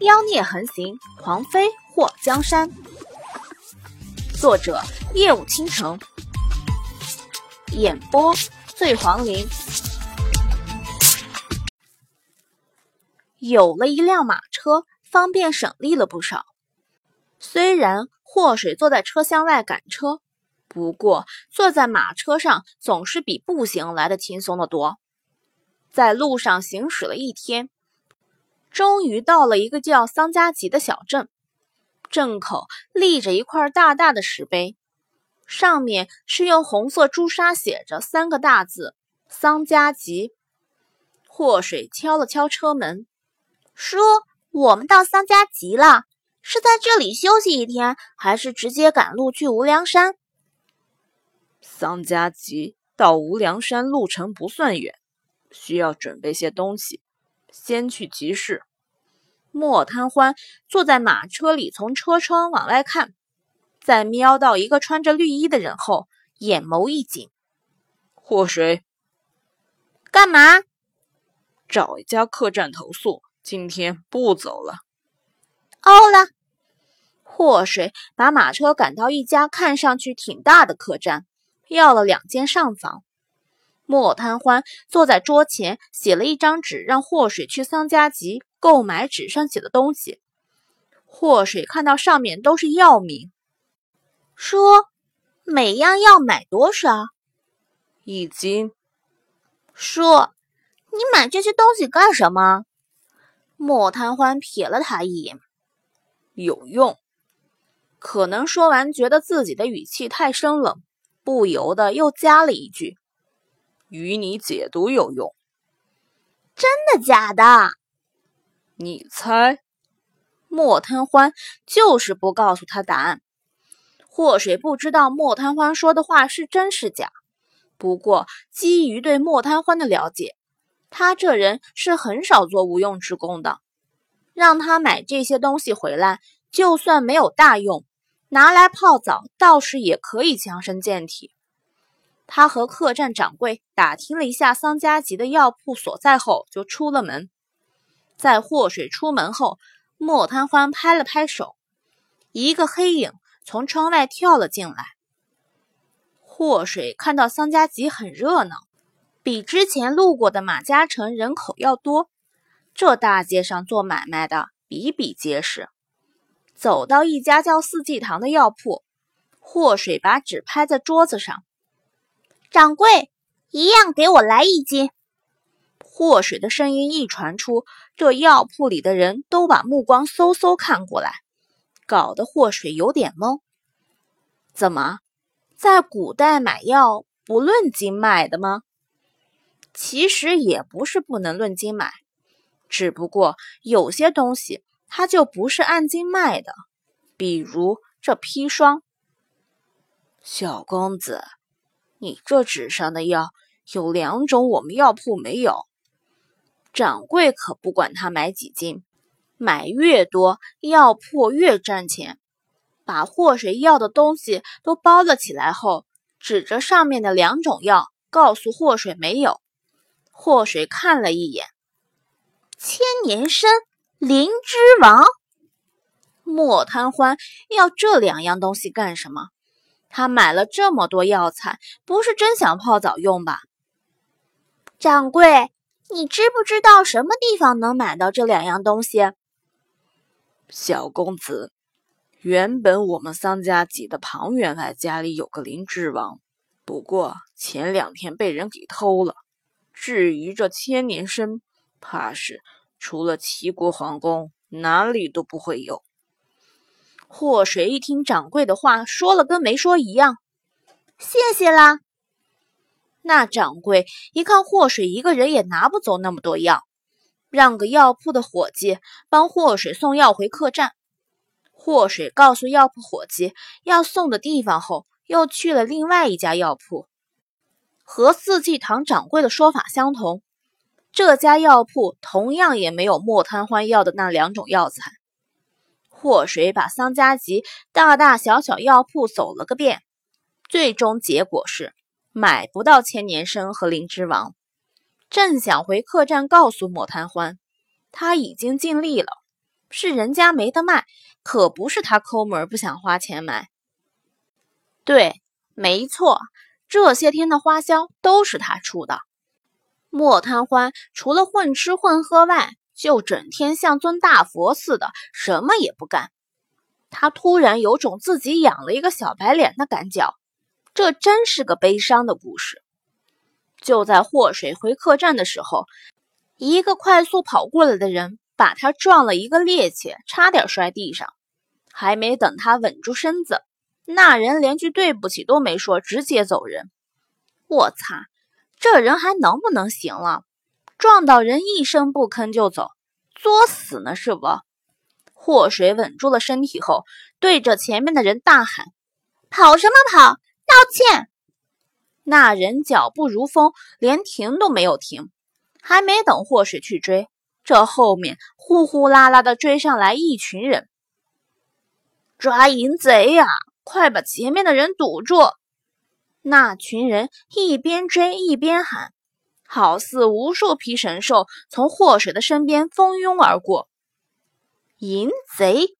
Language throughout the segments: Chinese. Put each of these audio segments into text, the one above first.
妖孽横行，狂妃祸江山。作者：夜舞倾城，演播：醉黄林。有了一辆马车，方便省力了不少。虽然祸水坐在车厢外赶车，不过坐在马车上总是比步行来的轻松的多。在路上行驶了一天。终于到了一个叫桑家集的小镇，镇口立着一块大大的石碑，上面是用红色朱砂写着三个大字“桑家集”。祸水敲了敲车门，叔，我们到桑家集了，是在这里休息一天，还是直接赶路去无量山？桑家集到无量山路程不算远，需要准备些东西。先去集市。莫贪欢坐在马车里，从车窗往外看，在瞄到一个穿着绿衣的人后，眼眸一紧。祸水，干嘛？找一家客栈投宿，今天不走了。哦了。祸水把马车赶到一家看上去挺大的客栈，要了两间上房。莫贪欢坐在桌前，写了一张纸，让祸水去桑家集购买纸上写的东西。祸水看到上面都是药名，说：“每样要买多少？”一斤。说：“你买这些东西干什么？”莫贪欢瞥了他一眼，有用。可能说完，觉得自己的语气太生冷，不由得又加了一句。与你解毒有用，真的假的？你猜。莫贪欢就是不告诉他答案。祸水不知道莫贪欢说的话是真是假，不过基于对莫贪欢的了解，他这人是很少做无用之功的。让他买这些东西回来，就算没有大用，拿来泡澡倒是也可以强身健体。他和客栈掌柜打听了一下桑家集的药铺所在后，就出了门。在祸水出门后，莫贪欢拍了拍手，一个黑影从窗外跳了进来。祸水看到桑家集很热闹，比之前路过的马家城人口要多。这大街上做买卖的比比皆是。走到一家叫四季堂的药铺，祸水把纸拍在桌子上。掌柜，一样给我来一斤。祸水的声音一传出，这药铺里的人都把目光嗖嗖看过来，搞得祸水有点懵。怎么，在古代买药不论斤卖的吗？其实也不是不能论斤买，只不过有些东西它就不是按斤卖的，比如这砒霜。小公子。你这纸上的药有两种，我们药铺没有。掌柜可不管他买几斤，买越多，药铺越赚钱。把祸水要的东西都包了起来后，指着上面的两种药，告诉祸水没有。祸水看了一眼，千年参、灵芝王。莫贪欢要这两样东西干什么？他买了这么多药材，不是真想泡澡用吧？掌柜，你知不知道什么地方能买到这两样东西？小公子，原本我们桑家集的庞员外家里有个灵芝王，不过前两天被人给偷了。至于这千年参，怕是除了齐国皇宫，哪里都不会有。祸水一听掌柜的话，说了跟没说一样。谢谢啦。那掌柜一看祸水一个人也拿不走那么多药，让个药铺的伙计帮祸水送药回客栈。祸水告诉药铺伙计要送的地方后，又去了另外一家药铺。和四季堂掌柜的说法相同，这家药铺同样也没有莫贪欢要的那两种药材。祸水把桑家集大大小小药铺走了个遍，最终结果是买不到千年参和灵芝王。正想回客栈告诉莫贪欢，他已经尽力了，是人家没得卖，可不是他抠门不想花钱买。对，没错，这些天的花销都是他出的。莫贪欢除了混吃混喝外，就整天像尊大佛似的，什么也不干。他突然有种自己养了一个小白脸的感觉，这真是个悲伤的故事。就在祸水回客栈的时候，一个快速跑过来的人把他撞了一个趔趄，差点摔地上。还没等他稳住身子，那人连句对不起都没说，直接走人。我擦，这人还能不能行了？撞到人一声不吭就走，作死呢是不？祸水稳住了身体后，对着前面的人大喊：“跑什么跑？道歉！”那人脚步如风，连停都没有停。还没等祸水去追，这后面呼呼啦啦的追上来一群人。抓淫贼呀！快把前面的人堵住！那群人一边追一边喊，好似无数匹神兽从祸水的身边蜂拥而过。淫贼，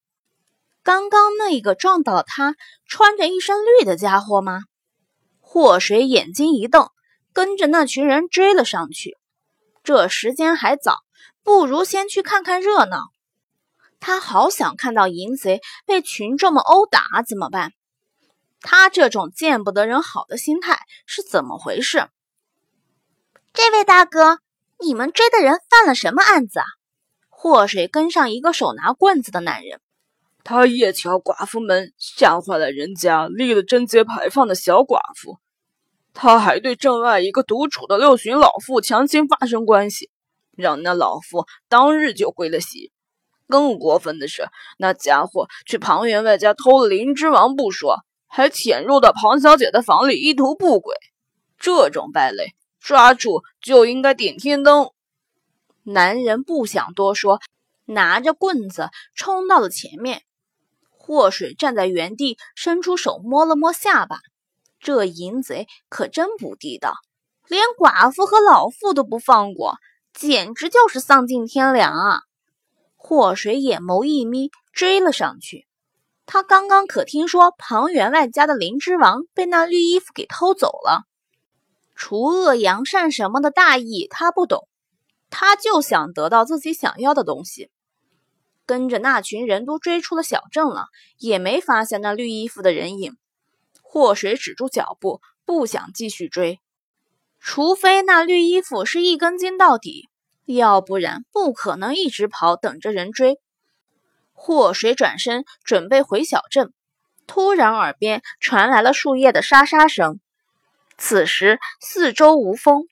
刚刚那个撞倒他穿着一身绿的家伙吗？祸水眼睛一瞪，跟着那群人追了上去。这时间还早，不如先去看看热闹。他好想看到淫贼被群众们殴打怎么办？他这种见不得人好的心态是怎么回事？这位大哥，你们追的人犯了什么案子啊？祸水跟上一个手拿棍子的男人，他夜瞧寡妇们，吓坏了人家立了贞节牌坊的小寡妇。他还对镇外一个独处的六旬老妇强行发生关系，让那老妇当日就归了西。更过分的是，那家伙去庞员外家偷了灵芝王不说，还潜入到庞小姐的房里意图不轨。这种败类，抓住就应该点天灯。男人不想多说，拿着棍子冲到了前面。祸水站在原地，伸出手摸了摸下巴。这淫贼可真不地道，连寡妇和老妇都不放过，简直就是丧尽天良啊！祸水眼眸一眯，追了上去。他刚刚可听说庞员外家的灵芝王被那绿衣服给偷走了，除恶扬善什么的大义他不懂。他就想得到自己想要的东西，跟着那群人都追出了小镇了，也没发现那绿衣服的人影。祸水止住脚步，不想继续追，除非那绿衣服是一根筋到底，要不然不可能一直跑等着人追。祸水转身准备回小镇，突然耳边传来了树叶的沙沙声，此时四周无风。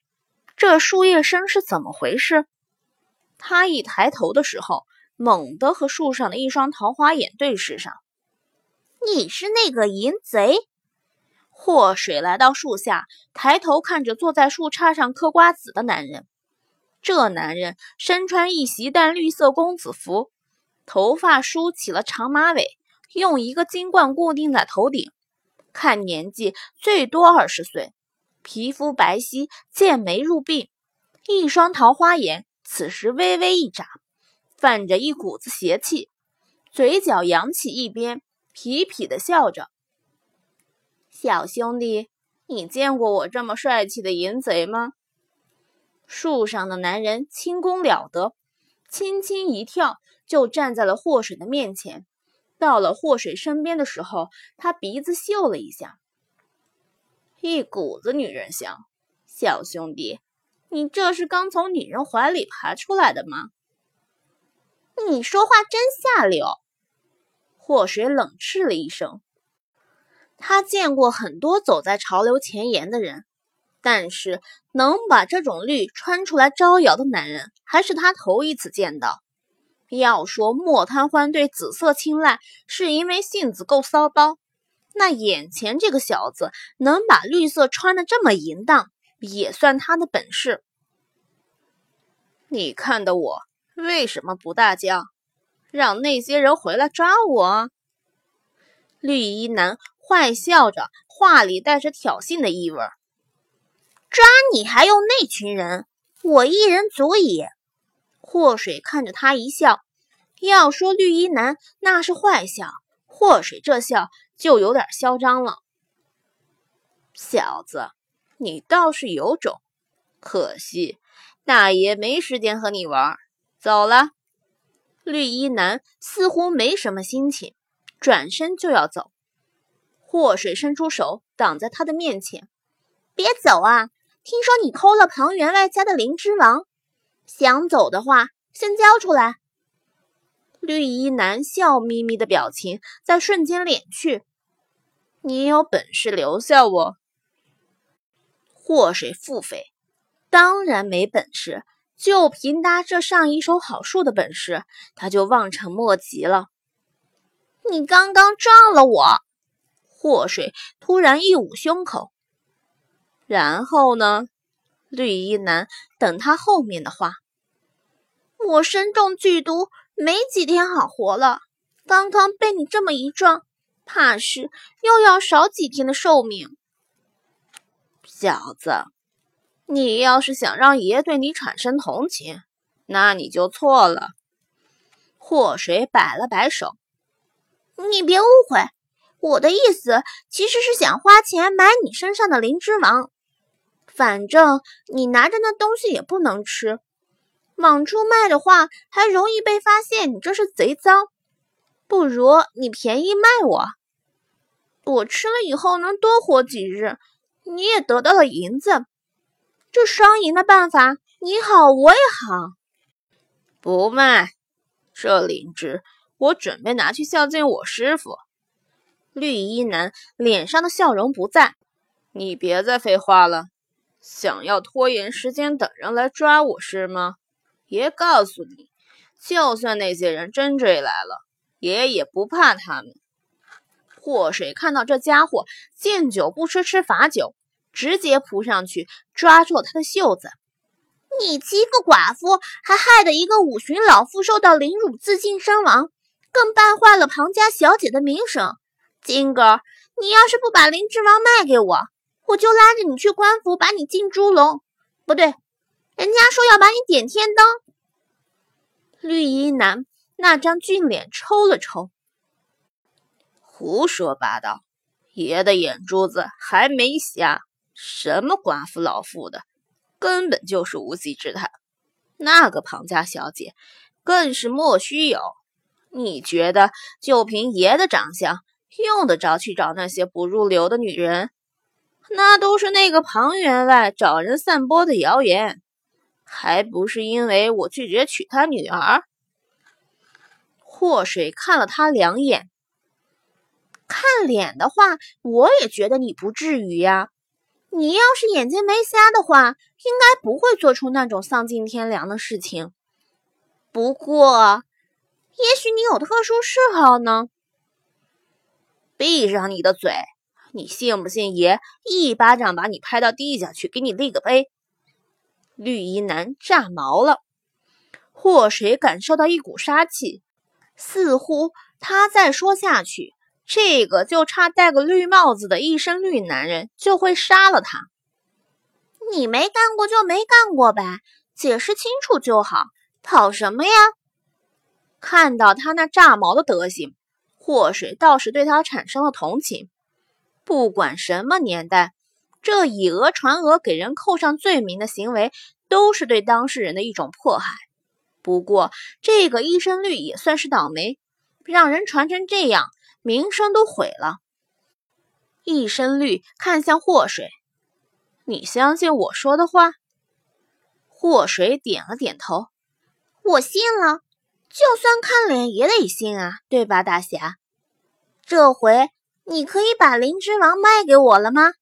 这树叶声是怎么回事？他一抬头的时候，猛地和树上的一双桃花眼对视上。你是那个淫贼？祸水来到树下，抬头看着坐在树杈上嗑瓜子的男人。这男人身穿一袭淡绿色公子服，头发梳起了长马尾，用一个金冠固定在头顶，看年纪最多二十岁。皮肤白皙，剑眉入鬓，一双桃花眼此时微微一眨，泛着一股子邪气，嘴角扬起一边，痞痞的笑着。小兄弟，你见过我这么帅气的淫贼吗？树上的男人轻功了得，轻轻一跳就站在了祸水的面前。到了祸水身边的时候，他鼻子嗅了一下。一股子女人香，小兄弟，你这是刚从女人怀里爬出来的吗？你说话真下流！祸水冷斥了一声。他见过很多走在潮流前沿的人，但是能把这种绿穿出来招摇的男人，还是他头一次见到。要说莫贪欢对紫色青睐，是因为性子够骚包。那眼前这个小子能把绿色穿的这么淫荡，也算他的本事。你看的我为什么不大叫，让那些人回来抓我？绿衣男坏笑着，话里带着挑衅的意味。抓你还用那群人？我一人足矣。祸水看着他一笑，要说绿衣男那是坏笑，祸水这笑就有点嚣张了。小子，你倒是有种，可惜大爷没时间和你玩，走了。绿衣男似乎没什么心情，转身就要走。祸水伸出手挡在他的面前：“别走啊！听说你偷了庞员外家的灵芝王，想走的话，先交出来。”绿衣男笑眯眯的表情在瞬间敛去：“你有本事留下我。”祸水腹诽：“当然没本事，就凭他这上一手好术的本事，他就望尘莫及了。”你刚刚撞了我。祸水突然一捂胸口，然后呢？绿衣男等他后面的话。我身中剧毒，没几天好活了。刚刚被你这么一撞，怕是又要少几天的寿命。小子，你要是想让爷对你产生同情，那你就错了。祸水摆了摆手，你别误会。我的意思其实是想花钱买你身上的灵芝王，反正你拿着那东西也不能吃，往出卖的话还容易被发现你这是贼赃，不如你便宜卖我，我吃了以后能多活几日，你也得到了银子，这双赢的办法你好我也好。不卖，这灵芝我准备拿去孝敬我师傅。绿衣男脸上的笑容不在，你别再废话了，想要拖延时间等人来抓我是吗？爷告诉你，就算那些人真追来了，爷爷也不怕他们。祸水看到这家伙见酒不吃吃罚酒，直接扑上去抓住了他的袖子。你欺负寡妇，还害得一个五旬老妇受到凌辱，自尽身亡，更败坏了庞家小姐的名声。金哥，你要是不把灵芝王卖给我，我就拉着你去官府把你进猪笼。不对，人家说要把你点天灯。绿衣男那张俊脸抽了抽，胡说八道！爷的眼珠子还没瞎，什么寡妇老妇的，根本就是无稽之谈。那个庞家小姐更是莫须有。你觉得就凭爷的长相？用得着去找那些不入流的女人？那都是那个庞员外找人散播的谣言，还不是因为我拒绝娶他女儿？祸水看了他两眼，看脸的话，我也觉得你不至于呀。你要是眼睛没瞎的话，应该不会做出那种丧尽天良的事情。不过，也许你有特殊嗜好呢。闭上你的嘴！你信不信爷一巴掌把你拍到地下去，给你立个碑？绿衣男炸毛了，祸水感受到一股杀气，似乎他再说下去，这个就差戴个绿帽子的一身绿男人就会杀了他。你没干过就没干过呗，解释清楚就好，跑什么呀？看到他那炸毛的德行。祸水倒是对他产生了同情。不管什么年代，这以讹传讹、给人扣上罪名的行为，都是对当事人的一种迫害。不过，这个一身绿也算是倒霉，让人传成这样，名声都毁了。一身绿看向祸水：“你相信我说的话？”祸水点了点头：“我信了。”就算看脸也得信啊，对吧，大侠？这回你可以把灵芝王卖给我了吗？